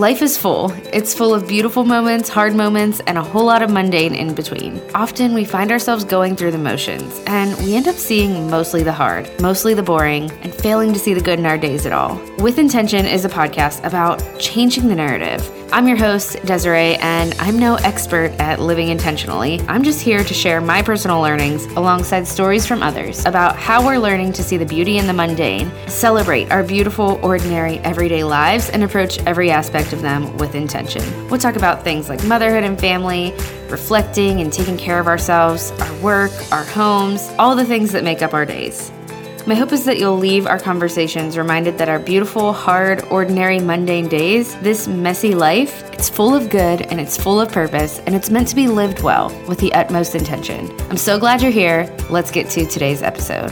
Life is full. It's full of beautiful moments, hard moments, and a whole lot of mundane in between. Often we find ourselves going through the motions, and we end up seeing mostly the hard, mostly the boring, and failing to see the good in our days at all. With Intention is a podcast about changing the narrative. I'm your host, Desiree, and I'm no expert at living intentionally. I'm just here to share my personal learnings alongside stories from others about how we're learning to see the beauty in the mundane, celebrate our beautiful, ordinary, everyday lives, and approach every aspect of them with intention. We'll talk about things like motherhood and family, reflecting and taking care of ourselves, our work, our homes, all the things that make up our days. My hope is that you'll leave our conversations reminded that our beautiful, hard, ordinary, mundane days, this messy life, it's full of good and it's full of purpose and it's meant to be lived well with the utmost intention. I'm so glad you're here. Let's get to today's episode.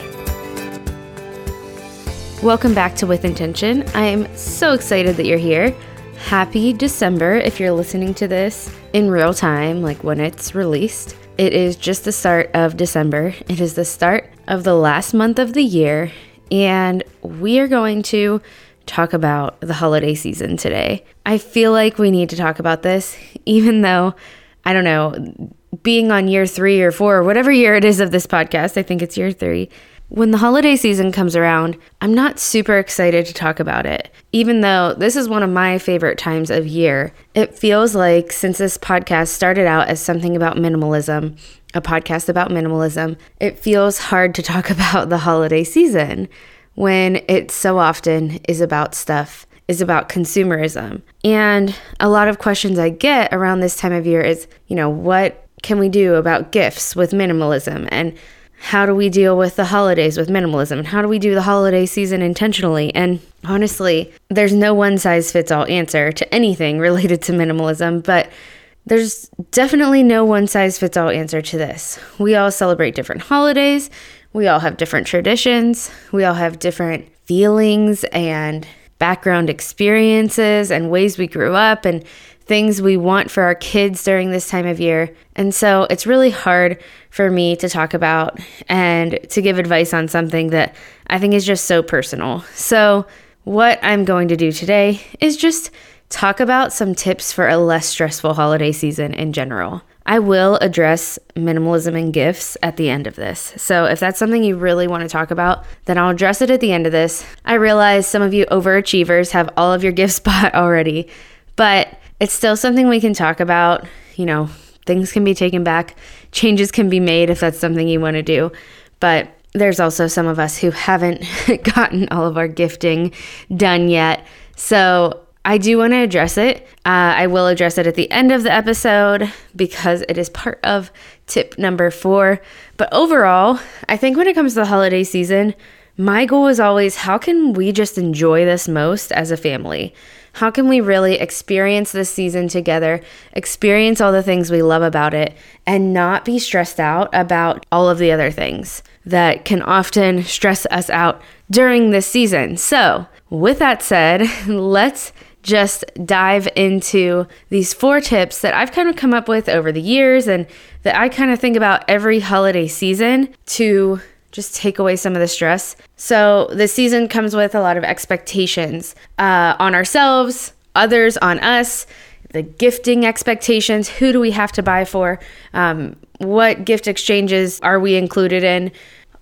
Welcome back to With Intention. I am so excited that you're here. Happy December if you're listening to this in real time, like when it's released. It is just the start of December. It is the start of the last month of the year, and we are going to talk about the holiday season today. I feel like we need to talk about this, even though, I don't know, being on year three or four, or whatever year it is of this podcast, I think it's year three. When the holiday season comes around, I'm not super excited to talk about it. Even though this is one of my favorite times of year, it feels like since this podcast started out as something about minimalism, a podcast about minimalism, it feels hard to talk about the holiday season when it so often is about stuff is about consumerism. And a lot of questions I get around this time of year is, you know, what can we do about gifts with minimalism and how do we deal with the holidays with minimalism? How do we do the holiday season intentionally? And honestly, there's no one size fits all answer to anything related to minimalism, but there's definitely no one size fits all answer to this. We all celebrate different holidays, we all have different traditions, we all have different feelings and background experiences and ways we grew up and things we want for our kids during this time of year. And so it's really hard for me to talk about and to give advice on something that I think is just so personal. So, what I'm going to do today is just talk about some tips for a less stressful holiday season in general. I will address minimalism and gifts at the end of this. So, if that's something you really want to talk about, then I'll address it at the end of this. I realize some of you overachievers have all of your gifts bought already, but it's still something we can talk about. You know, things can be taken back, changes can be made if that's something you want to do. But there's also some of us who haven't gotten all of our gifting done yet. So I do want to address it. Uh, I will address it at the end of the episode because it is part of tip number four. But overall, I think when it comes to the holiday season, my goal is always how can we just enjoy this most as a family? How can we really experience this season together, experience all the things we love about it, and not be stressed out about all of the other things that can often stress us out during this season? So, with that said, let's just dive into these four tips that I've kind of come up with over the years and that I kind of think about every holiday season to just take away some of the stress. So, the season comes with a lot of expectations uh, on ourselves, others on us, the gifting expectations. Who do we have to buy for? Um, what gift exchanges are we included in?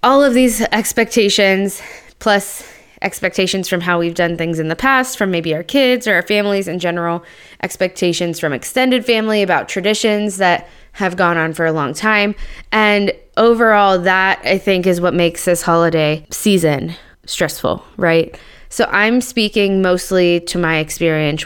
All of these expectations, plus expectations from how we've done things in the past, from maybe our kids or our families in general, expectations from extended family about traditions that have gone on for a long time. And overall, that I think is what makes this holiday season stressful, right? So I'm speaking mostly to my experience,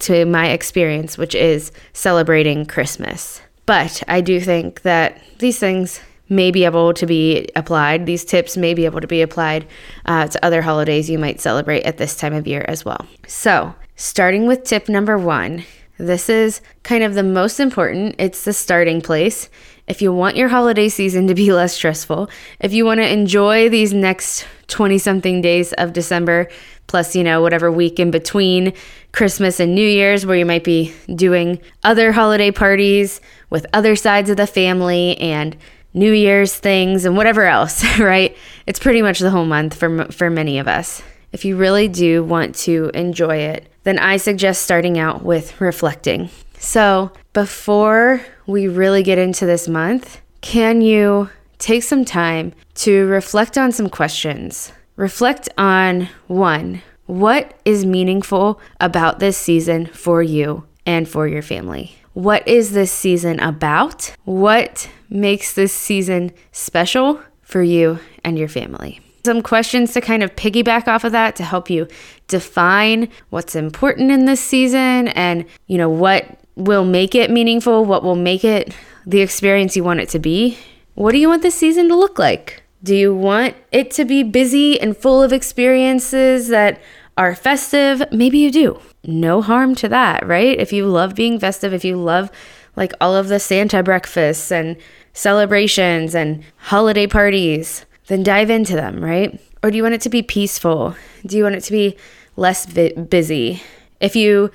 to my experience, which is celebrating Christmas. But I do think that these things may be able to be applied. These tips may be able to be applied uh, to other holidays you might celebrate at this time of year as well. So, starting with tip number one, this is kind of the most important. It's the starting place. If you want your holiday season to be less stressful, if you want to enjoy these next 20 something days of December, plus, you know, whatever week in between Christmas and New Year's, where you might be doing other holiday parties with other sides of the family and New Year's things and whatever else, right? It's pretty much the whole month for, for many of us. if you really do want to enjoy it, then I suggest starting out with reflecting. So, before we really get into this month, can you take some time to reflect on some questions? Reflect on one, what is meaningful about this season for you and for your family? What is this season about? What makes this season special for you and your family? Some questions to kind of piggyback off of that to help you define what's important in this season and, you know, what will make it meaningful, what will make it the experience you want it to be. What do you want this season to look like? Do you want it to be busy and full of experiences that are festive? Maybe you do. No harm to that, right? If you love being festive, if you love like all of the Santa breakfasts and celebrations and holiday parties, then dive into them, right? Or do you want it to be peaceful? Do you want it to be less vi- busy? If you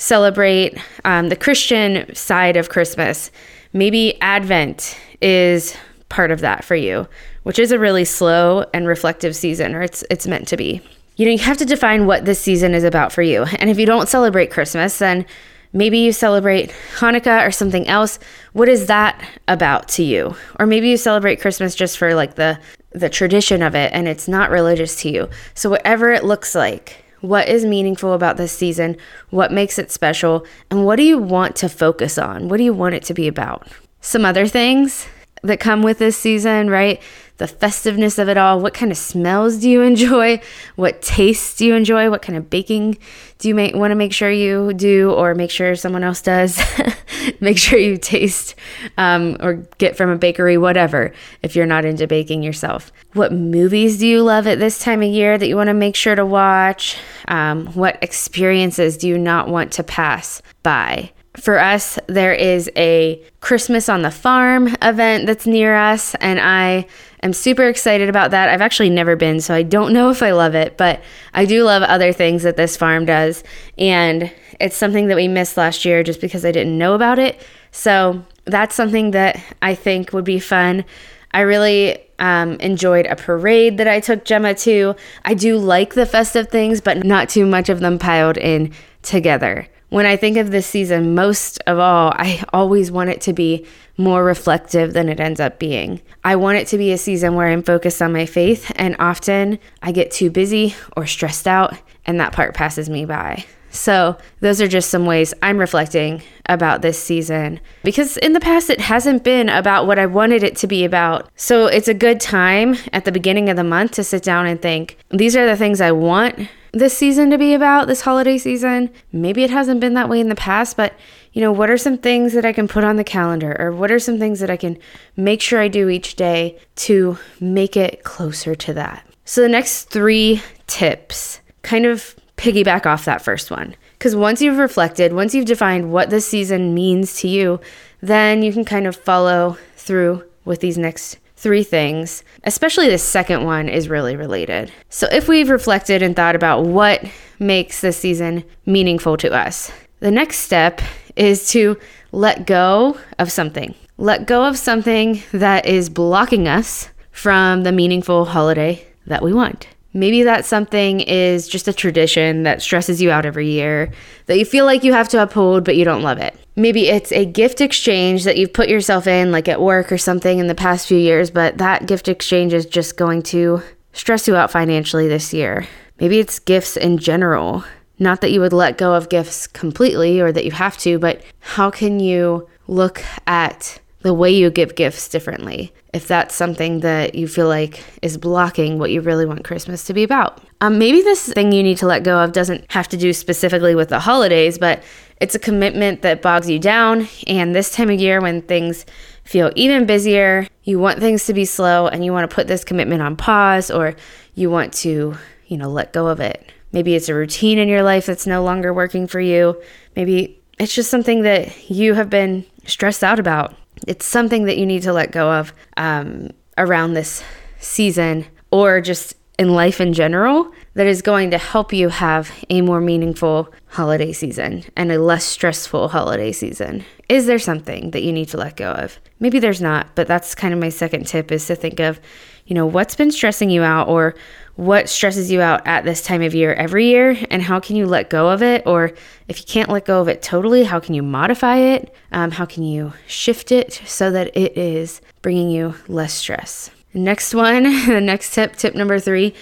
celebrate um, the Christian side of Christmas, maybe Advent is part of that for you which is a really slow and reflective season, or it's it's meant to be. You know, you have to define what this season is about for you. And if you don't celebrate Christmas, then maybe you celebrate Hanukkah or something else. What is that about to you? Or maybe you celebrate Christmas just for like the the tradition of it and it's not religious to you. So whatever it looks like, what is meaningful about this season? What makes it special? And what do you want to focus on? What do you want it to be about? Some other things that come with this season, right? The festiveness of it all. What kind of smells do you enjoy? What tastes do you enjoy? What kind of baking do you make, want to make sure you do or make sure someone else does? make sure you taste um, or get from a bakery, whatever, if you're not into baking yourself. What movies do you love at this time of year that you want to make sure to watch? Um, what experiences do you not want to pass by? For us, there is a Christmas on the Farm event that's near us, and I am super excited about that. I've actually never been, so I don't know if I love it, but I do love other things that this farm does, and it's something that we missed last year just because I didn't know about it. So that's something that I think would be fun. I really um, enjoyed a parade that I took Gemma to. I do like the festive things, but not too much of them piled in together when I think of this season, most of all, I always want it to be more reflective than it ends up being. I want it to be a season where I'm focused on my faith, and often I get too busy or stressed out, and that part passes me by. So, those are just some ways I'm reflecting about this season because in the past it hasn't been about what I wanted it to be about. So, it's a good time at the beginning of the month to sit down and think, these are the things I want this season to be about, this holiday season. Maybe it hasn't been that way in the past, but you know, what are some things that I can put on the calendar or what are some things that I can make sure I do each day to make it closer to that? So the next 3 tips kind of piggyback off that first one. Because once you've reflected, once you've defined what this season means to you, then you can kind of follow through with these next three things, especially the second one is really related. So, if we've reflected and thought about what makes this season meaningful to us, the next step is to let go of something. Let go of something that is blocking us from the meaningful holiday that we want. Maybe that something is just a tradition that stresses you out every year, that you feel like you have to uphold, but you don't love it. Maybe it's a gift exchange that you've put yourself in, like at work or something, in the past few years, but that gift exchange is just going to stress you out financially this year. Maybe it's gifts in general. Not that you would let go of gifts completely or that you have to, but how can you look at the way you give gifts differently if that's something that you feel like is blocking what you really want Christmas to be about. Um, maybe this thing you need to let go of doesn't have to do specifically with the holidays, but it's a commitment that bogs you down. And this time of year, when things feel even busier, you want things to be slow and you want to put this commitment on pause or you want to, you know, let go of it. Maybe it's a routine in your life that's no longer working for you. Maybe it's just something that you have been stressed out about it's something that you need to let go of um, around this season or just in life in general that is going to help you have a more meaningful holiday season and a less stressful holiday season. Is there something that you need to let go of? Maybe there's not, but that's kind of my second tip is to think of, you know, what's been stressing you out or what stresses you out at this time of year every year and how can you let go of it? Or if you can't let go of it totally how can you modify it? Um, how can you shift it so that it is bringing you less stress? Next one the next tip tip number three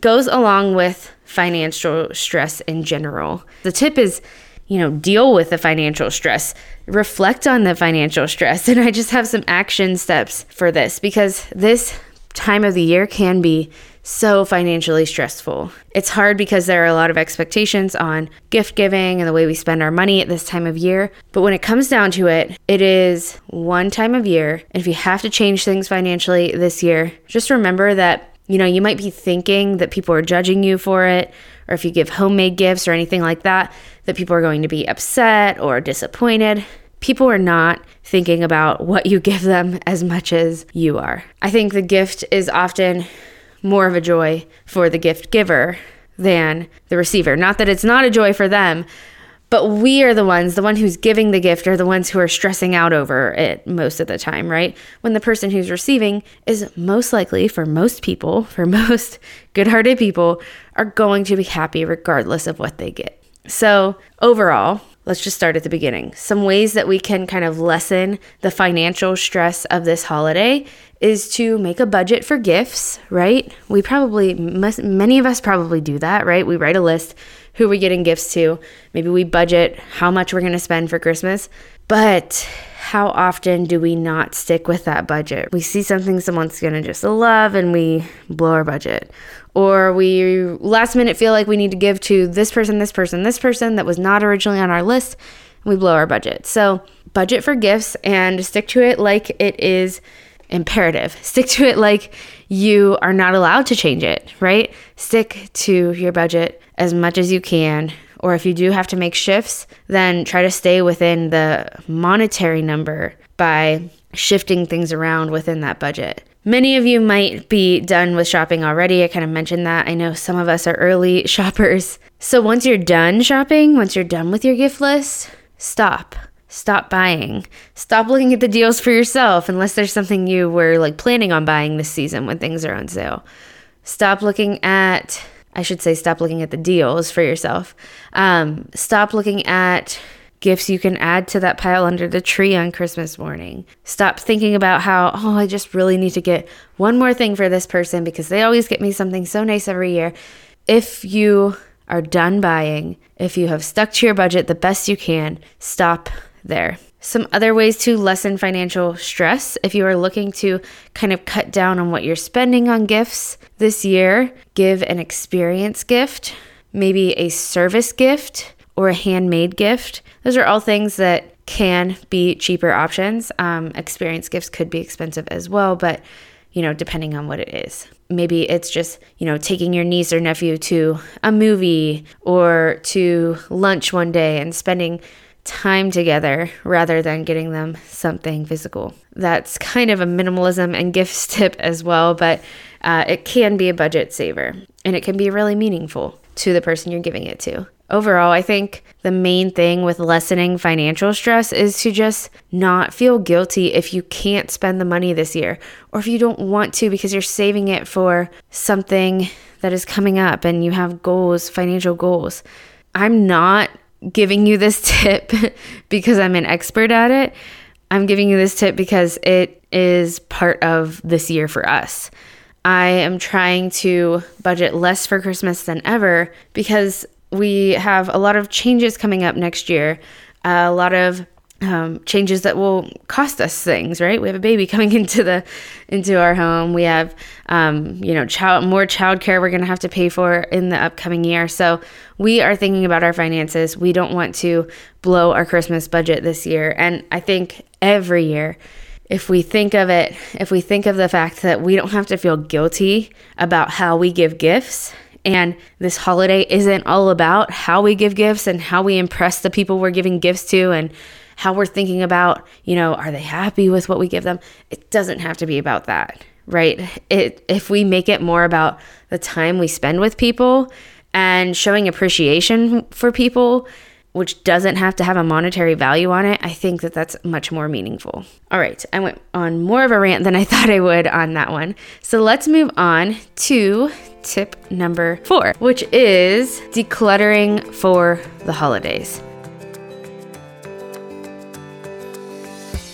goes along with financial stress in general. The tip is you know, deal with the financial stress, reflect on the financial stress. And I just have some action steps for this because this time of the year can be so financially stressful. It's hard because there are a lot of expectations on gift giving and the way we spend our money at this time of year. But when it comes down to it, it is one time of year. And if you have to change things financially this year, just remember that, you know, you might be thinking that people are judging you for it, or if you give homemade gifts or anything like that, that people are going to be upset or disappointed. People are not thinking about what you give them as much as you are. I think the gift is often more of a joy for the gift giver than the receiver. Not that it's not a joy for them, but we are the ones, the one who's giving the gift are the ones who are stressing out over it most of the time, right? When the person who's receiving is most likely, for most people, for most good hearted people, are going to be happy regardless of what they get. So, overall, let's just start at the beginning. Some ways that we can kind of lessen the financial stress of this holiday is to make a budget for gifts, right? We probably, must, many of us probably do that, right? We write a list who we're getting gifts to. Maybe we budget how much we're going to spend for Christmas. But how often do we not stick with that budget? We see something someone's going to just love and we blow our budget. Or we last minute feel like we need to give to this person, this person, this person that was not originally on our list. And we blow our budget. So, budget for gifts and stick to it like it is imperative. Stick to it like you are not allowed to change it, right? Stick to your budget as much as you can. Or if you do have to make shifts, then try to stay within the monetary number by shifting things around within that budget. Many of you might be done with shopping already. I kind of mentioned that. I know some of us are early shoppers. So once you're done shopping, once you're done with your gift list, stop stop buying. Stop looking at the deals for yourself unless there's something you were like planning on buying this season when things are on sale. Stop looking at, I should say, stop looking at the deals for yourself. Um, stop looking at gifts you can add to that pile under the tree on Christmas morning. Stop thinking about how, oh, I just really need to get one more thing for this person because they always get me something so nice every year. If you are done buying, if you have stuck to your budget the best you can, stop there. Some other ways to lessen financial stress if you are looking to kind of cut down on what you're spending on gifts this year, give an experience gift, maybe a service gift or a handmade gift. Those are all things that can be cheaper options. Um, experience gifts could be expensive as well, but you know, depending on what it is. Maybe it's just, you know, taking your niece or nephew to a movie or to lunch one day and spending time together rather than getting them something physical. That's kind of a minimalism and gifts tip as well, but uh, it can be a budget saver and it can be really meaningful to the person you're giving it to. Overall, I think the main thing with lessening financial stress is to just not feel guilty if you can't spend the money this year or if you don't want to because you're saving it for something that is coming up and you have goals, financial goals. I'm not giving you this tip because I'm an expert at it. I'm giving you this tip because it is part of this year for us. I am trying to budget less for Christmas than ever because we have a lot of changes coming up next year, a lot of um, changes that will cost us things, right? We have a baby coming into the into our home. We have, um, you know, child more childcare we're going to have to pay for in the upcoming year. So we are thinking about our finances. We don't want to blow our Christmas budget this year, and I think every year. If we think of it, if we think of the fact that we don't have to feel guilty about how we give gifts, and this holiday isn't all about how we give gifts and how we impress the people we're giving gifts to and how we're thinking about, you know, are they happy with what we give them? It doesn't have to be about that, right? It if we make it more about the time we spend with people and showing appreciation for people which doesn't have to have a monetary value on it, I think that that's much more meaningful. All right, I went on more of a rant than I thought I would on that one. So let's move on to tip number four, which is decluttering for the holidays.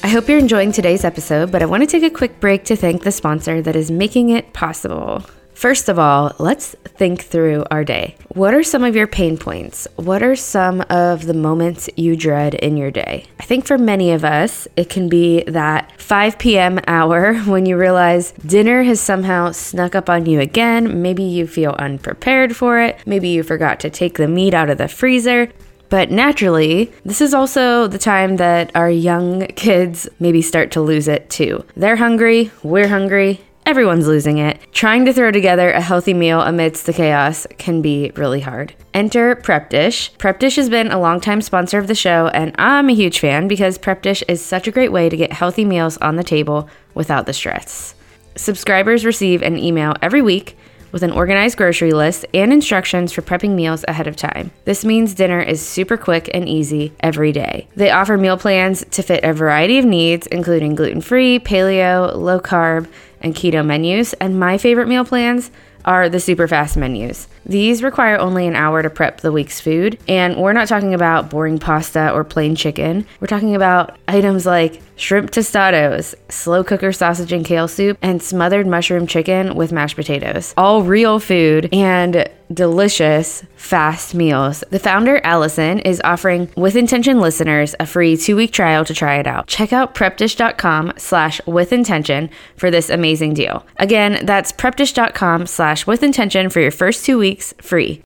I hope you're enjoying today's episode, but I want to take a quick break to thank the sponsor that is making it possible. First of all, let's think through our day. What are some of your pain points? What are some of the moments you dread in your day? I think for many of us, it can be that 5 p.m. hour when you realize dinner has somehow snuck up on you again. Maybe you feel unprepared for it. Maybe you forgot to take the meat out of the freezer. But naturally, this is also the time that our young kids maybe start to lose it too. They're hungry, we're hungry, Everyone's losing it. Trying to throw together a healthy meal amidst the chaos can be really hard. Enter Prep Dish. Prep Dish has been a longtime sponsor of the show, and I'm a huge fan because Prep Dish is such a great way to get healthy meals on the table without the stress. Subscribers receive an email every week with an organized grocery list and instructions for prepping meals ahead of time. This means dinner is super quick and easy every day. They offer meal plans to fit a variety of needs, including gluten free, paleo, low carb, and keto menus, and my favorite meal plans are the super fast menus. These require only an hour to prep the week's food, and we're not talking about boring pasta or plain chicken. We're talking about items like shrimp tostados, slow cooker sausage and kale soup, and smothered mushroom chicken with mashed potatoes. All real food and delicious fast meals. The founder, Allison, is offering with intention listeners a free two-week trial to try it out. Check out prepdish.com slash with intention for this amazing deal. Again, that's prepdish.com slash with intention for your first two weeks free.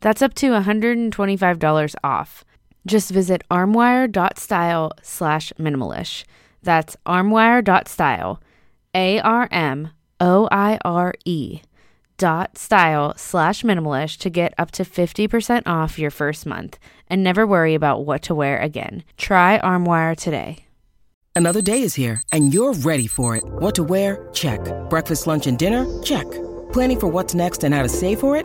That's up to $125 off. Just visit armoire.style slash minimalish. That's armoire.style, A R M O I R E dot style slash minimalish to get up to 50% off your first month and never worry about what to wear again. Try Armoire today. Another day is here and you're ready for it. What to wear? Check. Breakfast, lunch, and dinner? Check. Planning for what's next and how to save for it?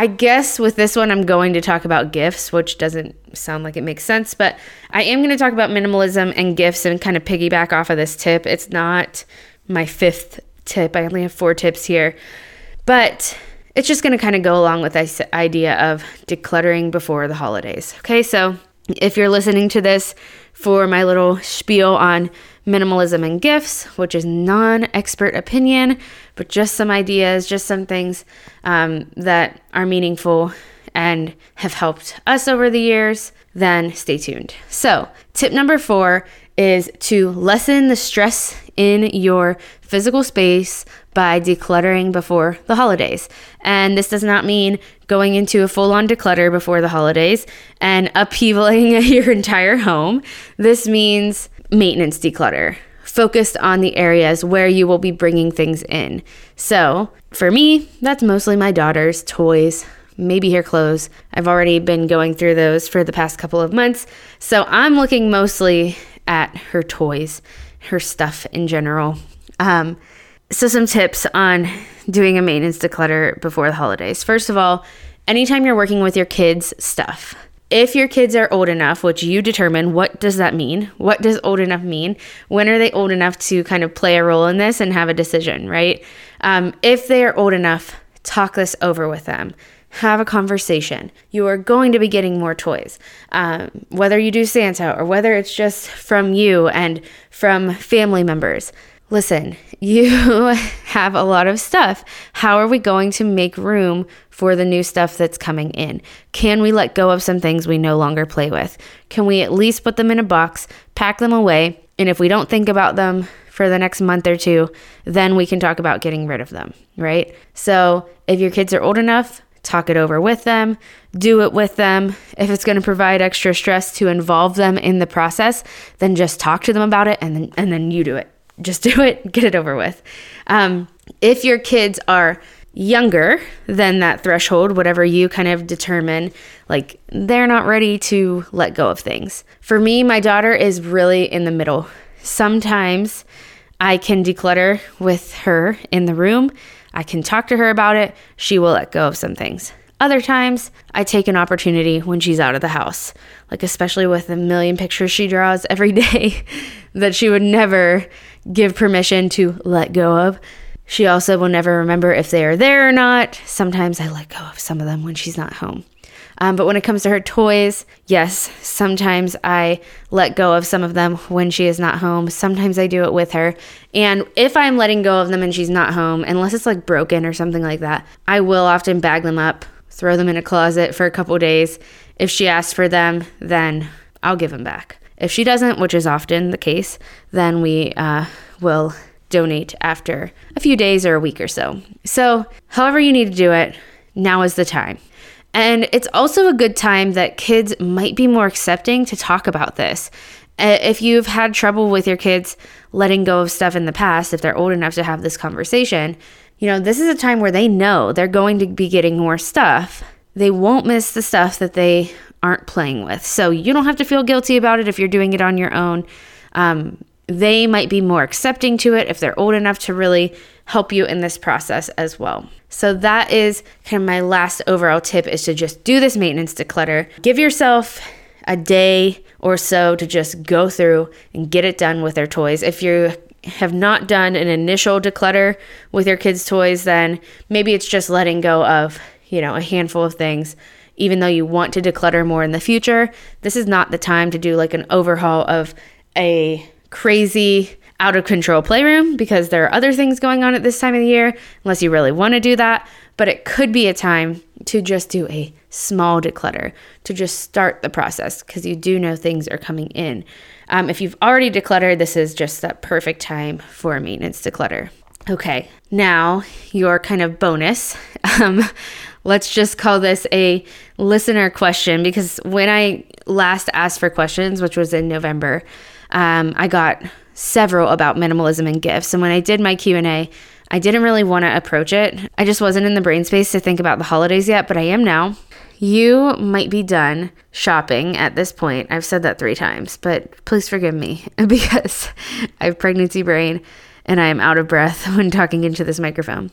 I guess with this one, I'm going to talk about gifts, which doesn't sound like it makes sense, but I am going to talk about minimalism and gifts and kind of piggyback off of this tip. It's not my fifth tip, I only have four tips here, but it's just going to kind of go along with this idea of decluttering before the holidays. Okay, so if you're listening to this for my little spiel on minimalism and gifts, which is non expert opinion, but just some ideas, just some things um, that are meaningful and have helped us over the years, then stay tuned. So, tip number four is to lessen the stress in your physical space by decluttering before the holidays. And this does not mean going into a full on declutter before the holidays and upheavaling your entire home. This means maintenance declutter focused on the areas where you will be bringing things in. So, for me, that's mostly my daughter's toys, maybe her clothes. I've already been going through those for the past couple of months. So, I'm looking mostly at her toys, her stuff in general. Um, so, some tips on doing a maintenance declutter before the holidays. First of all, anytime you're working with your kids' stuff, if your kids are old enough, which you determine, what does that mean? What does old enough mean? When are they old enough to kind of play a role in this and have a decision, right? Um, if they are old enough, talk this over with them. Have a conversation. You are going to be getting more toys. Um, whether you do Santa or whether it's just from you and from family members. Listen, you have a lot of stuff. How are we going to make room for the new stuff that's coming in? Can we let go of some things we no longer play with? Can we at least put them in a box, pack them away, and if we don't think about them for the next month or two, then we can talk about getting rid of them, right? So if your kids are old enough, talk it over with them, do it with them. If it's going to provide extra stress to involve them in the process, then just talk to them about it and then and then you do it just do it, get it over with. Um, if your kids are younger than that threshold, whatever you kind of determine, like they're not ready to let go of things. For me, my daughter is really in the middle. Sometimes I can declutter with her in the room. I can talk to her about it. She will let go of some things. Other times, I take an opportunity when she's out of the house, like especially with a million pictures she draws every day that she would never give permission to let go of. She also will never remember if they are there or not. Sometimes I let go of some of them when she's not home. Um, but when it comes to her toys, yes, sometimes I let go of some of them when she is not home. Sometimes I do it with her. And if I'm letting go of them and she's not home, unless it's like broken or something like that, I will often bag them up, throw them in a closet for a couple days. If she asks for them, then I'll give them back. If she doesn't, which is often the case, then we uh, will donate after a few days or a week or so. So, however you need to do it, now is the time. And it's also a good time that kids might be more accepting to talk about this. If you've had trouble with your kids letting go of stuff in the past, if they're old enough to have this conversation, you know, this is a time where they know they're going to be getting more stuff. They won't miss the stuff that they aren't playing with. So you don't have to feel guilty about it if you're doing it on your own. Um, they might be more accepting to it if they're old enough to really help you in this process as well. So that is kind of my last overall tip is to just do this maintenance declutter. Give yourself a day or so to just go through and get it done with their toys. If you have not done an initial declutter with your kids' toys, then maybe it's just letting go of, you know, a handful of things even though you want to declutter more in the future, this is not the time to do like an overhaul of a crazy out of control playroom because there are other things going on at this time of the year, unless you really want to do that. But it could be a time to just do a small declutter, to just start the process because you do know things are coming in. Um, if you've already decluttered, this is just that perfect time for maintenance declutter. Okay, now your kind of bonus. Um, let's just call this a listener question because when I last asked for questions, which was in November, um, I got several about minimalism and gifts. And when I did my Q and A, I didn't really want to approach it. I just wasn't in the brain space to think about the holidays yet, but I am now. You might be done shopping at this point. I've said that three times, but please forgive me because I have pregnancy brain and I am out of breath when talking into this microphone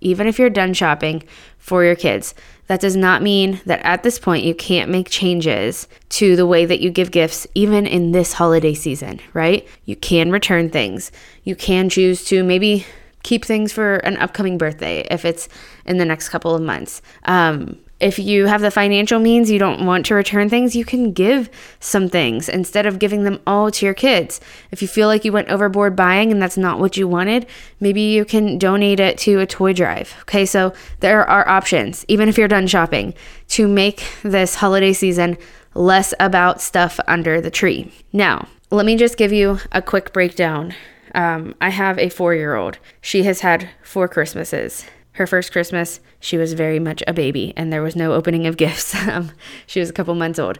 even if you're done shopping for your kids. That does not mean that at this point you can't make changes to the way that you give gifts, even in this holiday season, right? You can return things. You can choose to maybe keep things for an upcoming birthday if it's in the next couple of months. Um, if you have the financial means, you don't want to return things, you can give some things instead of giving them all to your kids. If you feel like you went overboard buying and that's not what you wanted, maybe you can donate it to a toy drive. Okay, so there are options, even if you're done shopping, to make this holiday season less about stuff under the tree. Now, let me just give you a quick breakdown Um, I have a four year old. She has had four Christmases. Her first Christmas, she was very much a baby and there was no opening of gifts. Um, she was a couple months old.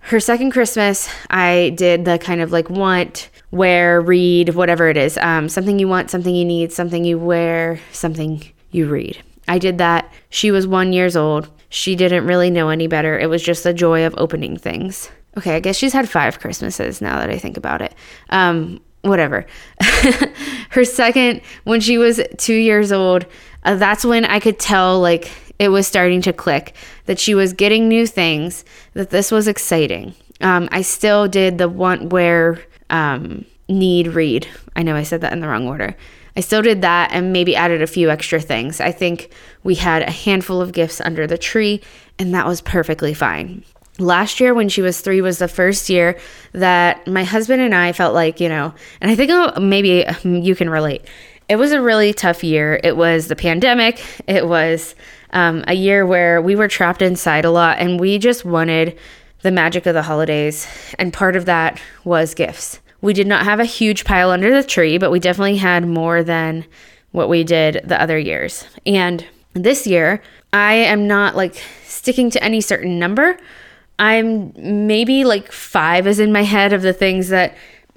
Her second Christmas, I did the kind of like want, wear, read, whatever it is. Um, something you want, something you need, something you wear, something you read. I did that. She was one years old. She didn't really know any better. It was just the joy of opening things. Okay, I guess she's had five Christmases now that I think about it. Um, whatever. Her second, when she was two years old, uh, that's when I could tell like it was starting to click that she was getting new things, that this was exciting. Um, I still did the want, wear, um, need, read. I know I said that in the wrong order. I still did that and maybe added a few extra things. I think we had a handful of gifts under the tree, and that was perfectly fine. Last year, when she was three, was the first year that my husband and I felt like, you know, and I think oh, maybe you can relate. It was a really tough year. It was the pandemic. It was um, a year where we were trapped inside a lot, and we just wanted the magic of the holidays. And part of that was gifts. We did not have a huge pile under the tree, but we definitely had more than what we did the other years. And this year, I am not like sticking to any certain number. I'm maybe like five is in my head of the things that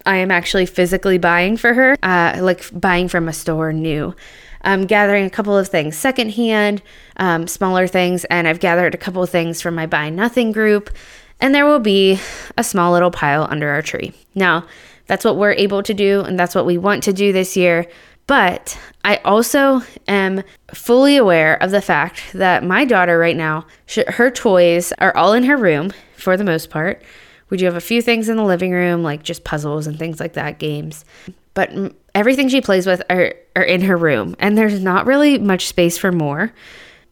I am actually physically buying for her, uh, like buying from a store new. I'm gathering a couple of things secondhand, um, smaller things, and I've gathered a couple of things from my Buy Nothing group. And there will be a small little pile under our tree. Now, that's what we're able to do, and that's what we want to do this year. But I also am fully aware of the fact that my daughter right now, her toys are all in her room for the most part. We do have a few things in the living room, like just puzzles and things like that, games. But everything she plays with are, are in her room, and there's not really much space for more.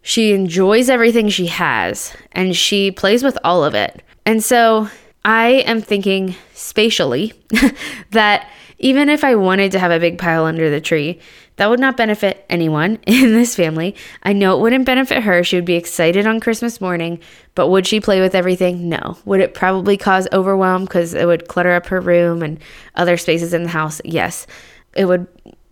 She enjoys everything she has, and she plays with all of it. And so I am thinking spatially that even if I wanted to have a big pile under the tree, that would not benefit anyone in this family. I know it wouldn't benefit her. She would be excited on Christmas morning, but would she play with everything? No. Would it probably cause overwhelm because it would clutter up her room and other spaces in the house? Yes. It would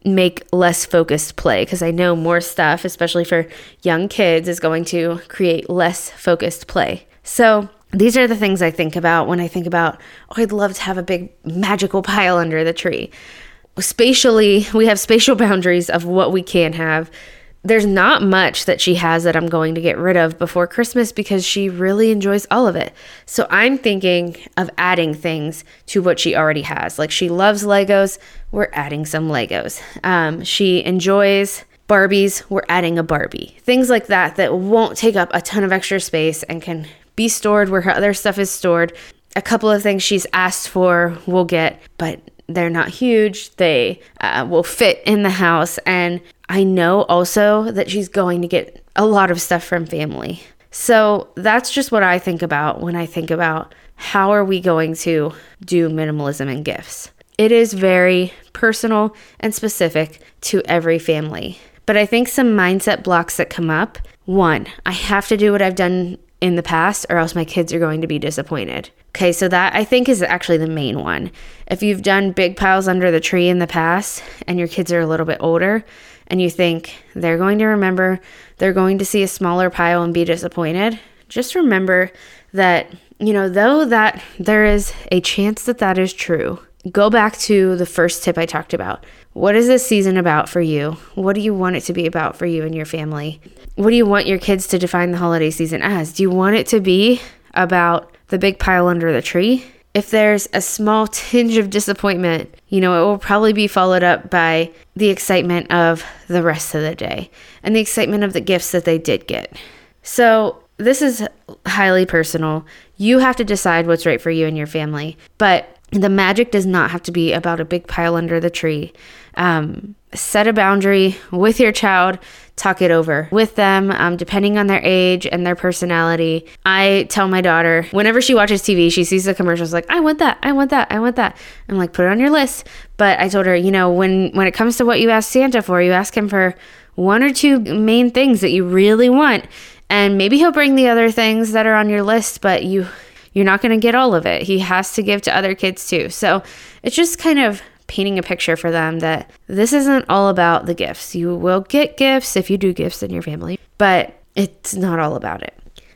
make less focused play because I know more stuff, especially for young kids, is going to create less focused play. So these are the things I think about when I think about, oh, I'd love to have a big magical pile under the tree. Spatially, we have spatial boundaries of what we can have. There's not much that she has that I'm going to get rid of before Christmas because she really enjoys all of it. So I'm thinking of adding things to what she already has. Like she loves Legos, we're adding some Legos. Um, she enjoys Barbies, we're adding a Barbie. Things like that that won't take up a ton of extra space and can be stored where her other stuff is stored. A couple of things she's asked for will get, but they're not huge. They uh, will fit in the house. And I know also that she's going to get a lot of stuff from family. So that's just what I think about when I think about how are we going to do minimalism and gifts. It is very personal and specific to every family. But I think some mindset blocks that come up one, I have to do what I've done in the past, or else my kids are going to be disappointed. Okay, so that I think is actually the main one. If you've done big piles under the tree in the past and your kids are a little bit older and you think they're going to remember, they're going to see a smaller pile and be disappointed, just remember that, you know, though that there is a chance that that is true, go back to the first tip I talked about. What is this season about for you? What do you want it to be about for you and your family? what do you want your kids to define the holiday season as? Do you want it to be about the big pile under the tree? If there's a small tinge of disappointment, you know, it will probably be followed up by the excitement of the rest of the day and the excitement of the gifts that they did get. So, this is highly personal. You have to decide what's right for you and your family. But the magic does not have to be about a big pile under the tree. Um, set a boundary with your child talk it over with them, um, depending on their age and their personality. I tell my daughter whenever she watches TV, she sees the commercials like, "I want that, I want that, I want that." I'm like, "Put it on your list." But I told her, you know, when when it comes to what you ask Santa for, you ask him for one or two main things that you really want, and maybe he'll bring the other things that are on your list, but you you're not going to get all of it. He has to give to other kids too. So it's just kind of painting a picture for them that this isn't all about the gifts. You will get gifts if you do gifts in your family, but it's not all about it.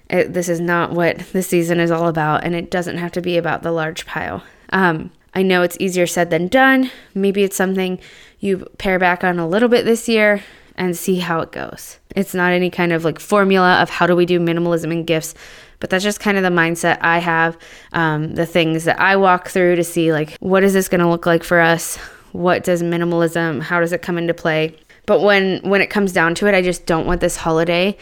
it this is not what the season is all about, and it doesn't have to be about the large pile. Um, I know it's easier said than done. Maybe it's something you pare back on a little bit this year and see how it goes. It's not any kind of like formula of how do we do minimalism and gifts, but that's just kind of the mindset I have, um, the things that I walk through to see like what is this going to look like for us? What does minimalism? How does it come into play? But when when it comes down to it, I just don't want this holiday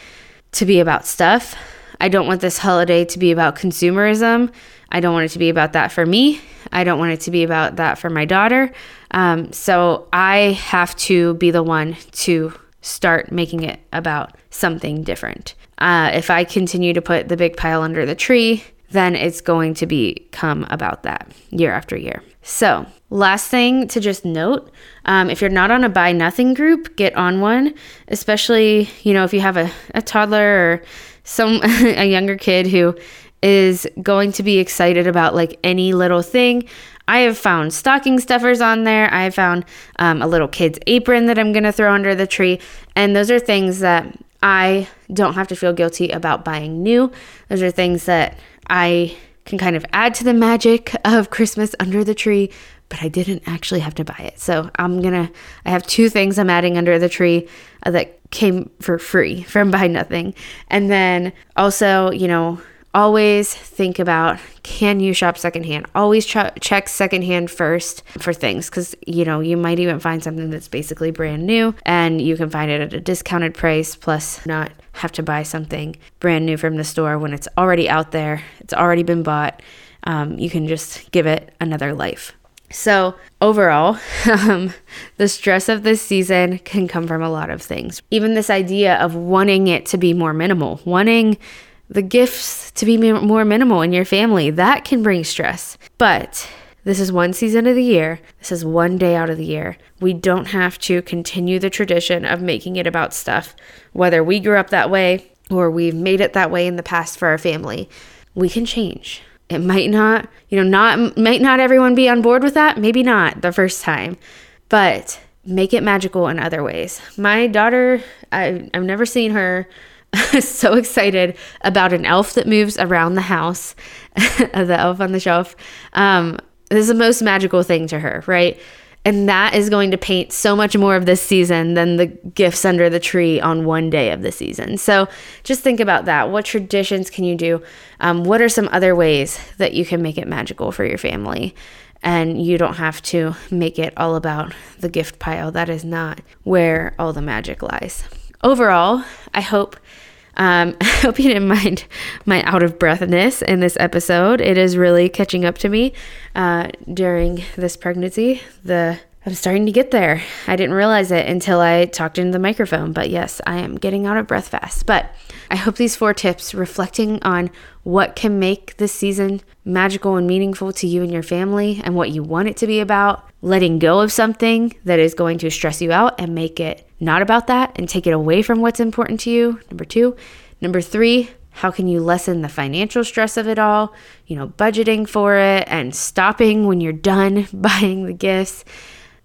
to be about stuff. I don't want this holiday to be about consumerism. I don't want it to be about that for me. I don't want it to be about that for my daughter. Um, so I have to be the one to start making it about something different. Uh, if I continue to put the big pile under the tree, then it's going to become about that year after year. So, last thing to just note um, if you're not on a buy nothing group, get on one, especially, you know, if you have a, a toddler or some a younger kid who is going to be excited about like any little thing. I have found stocking stuffers on there. I have found um, a little kid's apron that I'm going to throw under the tree. And those are things that I don't have to feel guilty about buying new. Those are things that I can kind of add to the magic of Christmas under the tree, but I didn't actually have to buy it. So I'm gonna, I have two things I'm adding under the tree uh, that came for free from Buy Nothing. And then also, you know, always think about can you shop secondhand? Always ch- check secondhand first for things because you know you might even find something that's basically brand new and you can find it at a discounted price plus not have to buy something brand new from the store when it's already out there it's already been bought. Um, you can just give it another life. So, overall, um, the stress of this season can come from a lot of things. Even this idea of wanting it to be more minimal, wanting the gifts to be more minimal in your family. That can bring stress. But this is one season of the year. This is one day out of the year. We don't have to continue the tradition of making it about stuff, whether we grew up that way or we've made it that way in the past for our family. We can change. It might not, you know, not might not everyone be on board with that, maybe not the first time, but make it magical in other ways. My daughter, I, I've never seen her so excited about an elf that moves around the house, the elf on the shelf. Um, this is the most magical thing to her, right? And that is going to paint so much more of this season than the gifts under the tree on one day of the season. So just think about that. What traditions can you do? Um, what are some other ways that you can make it magical for your family? And you don't have to make it all about the gift pile. That is not where all the magic lies. Overall, I hope um, I hope you didn't mind my out of breathness in this episode. It is really catching up to me uh, during this pregnancy. The I'm starting to get there. I didn't realize it until I talked into the microphone, but yes, I am getting out of breath fast. But I hope these four tips reflecting on what can make this season magical and meaningful to you and your family and what you want it to be about, letting go of something that is going to stress you out and make it not about that and take it away from what's important to you. Number two. Number three, how can you lessen the financial stress of it all? You know, budgeting for it and stopping when you're done buying the gifts.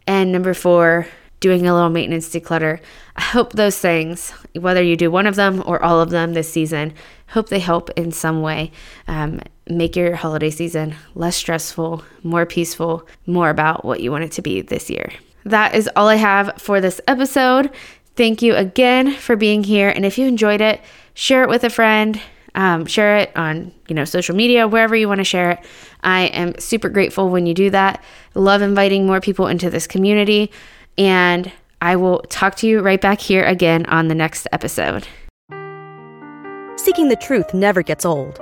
And number four, doing a little maintenance declutter. I hope those things, whether you do one of them or all of them this season, hope they help in some way. Um, make your holiday season less stressful, more peaceful, more about what you want it to be this year. That is all I have for this episode. Thank you again for being here. And if you enjoyed it, share it with a friend. Um, share it on you know social media wherever you want to share it i am super grateful when you do that love inviting more people into this community and i will talk to you right back here again on the next episode seeking the truth never gets old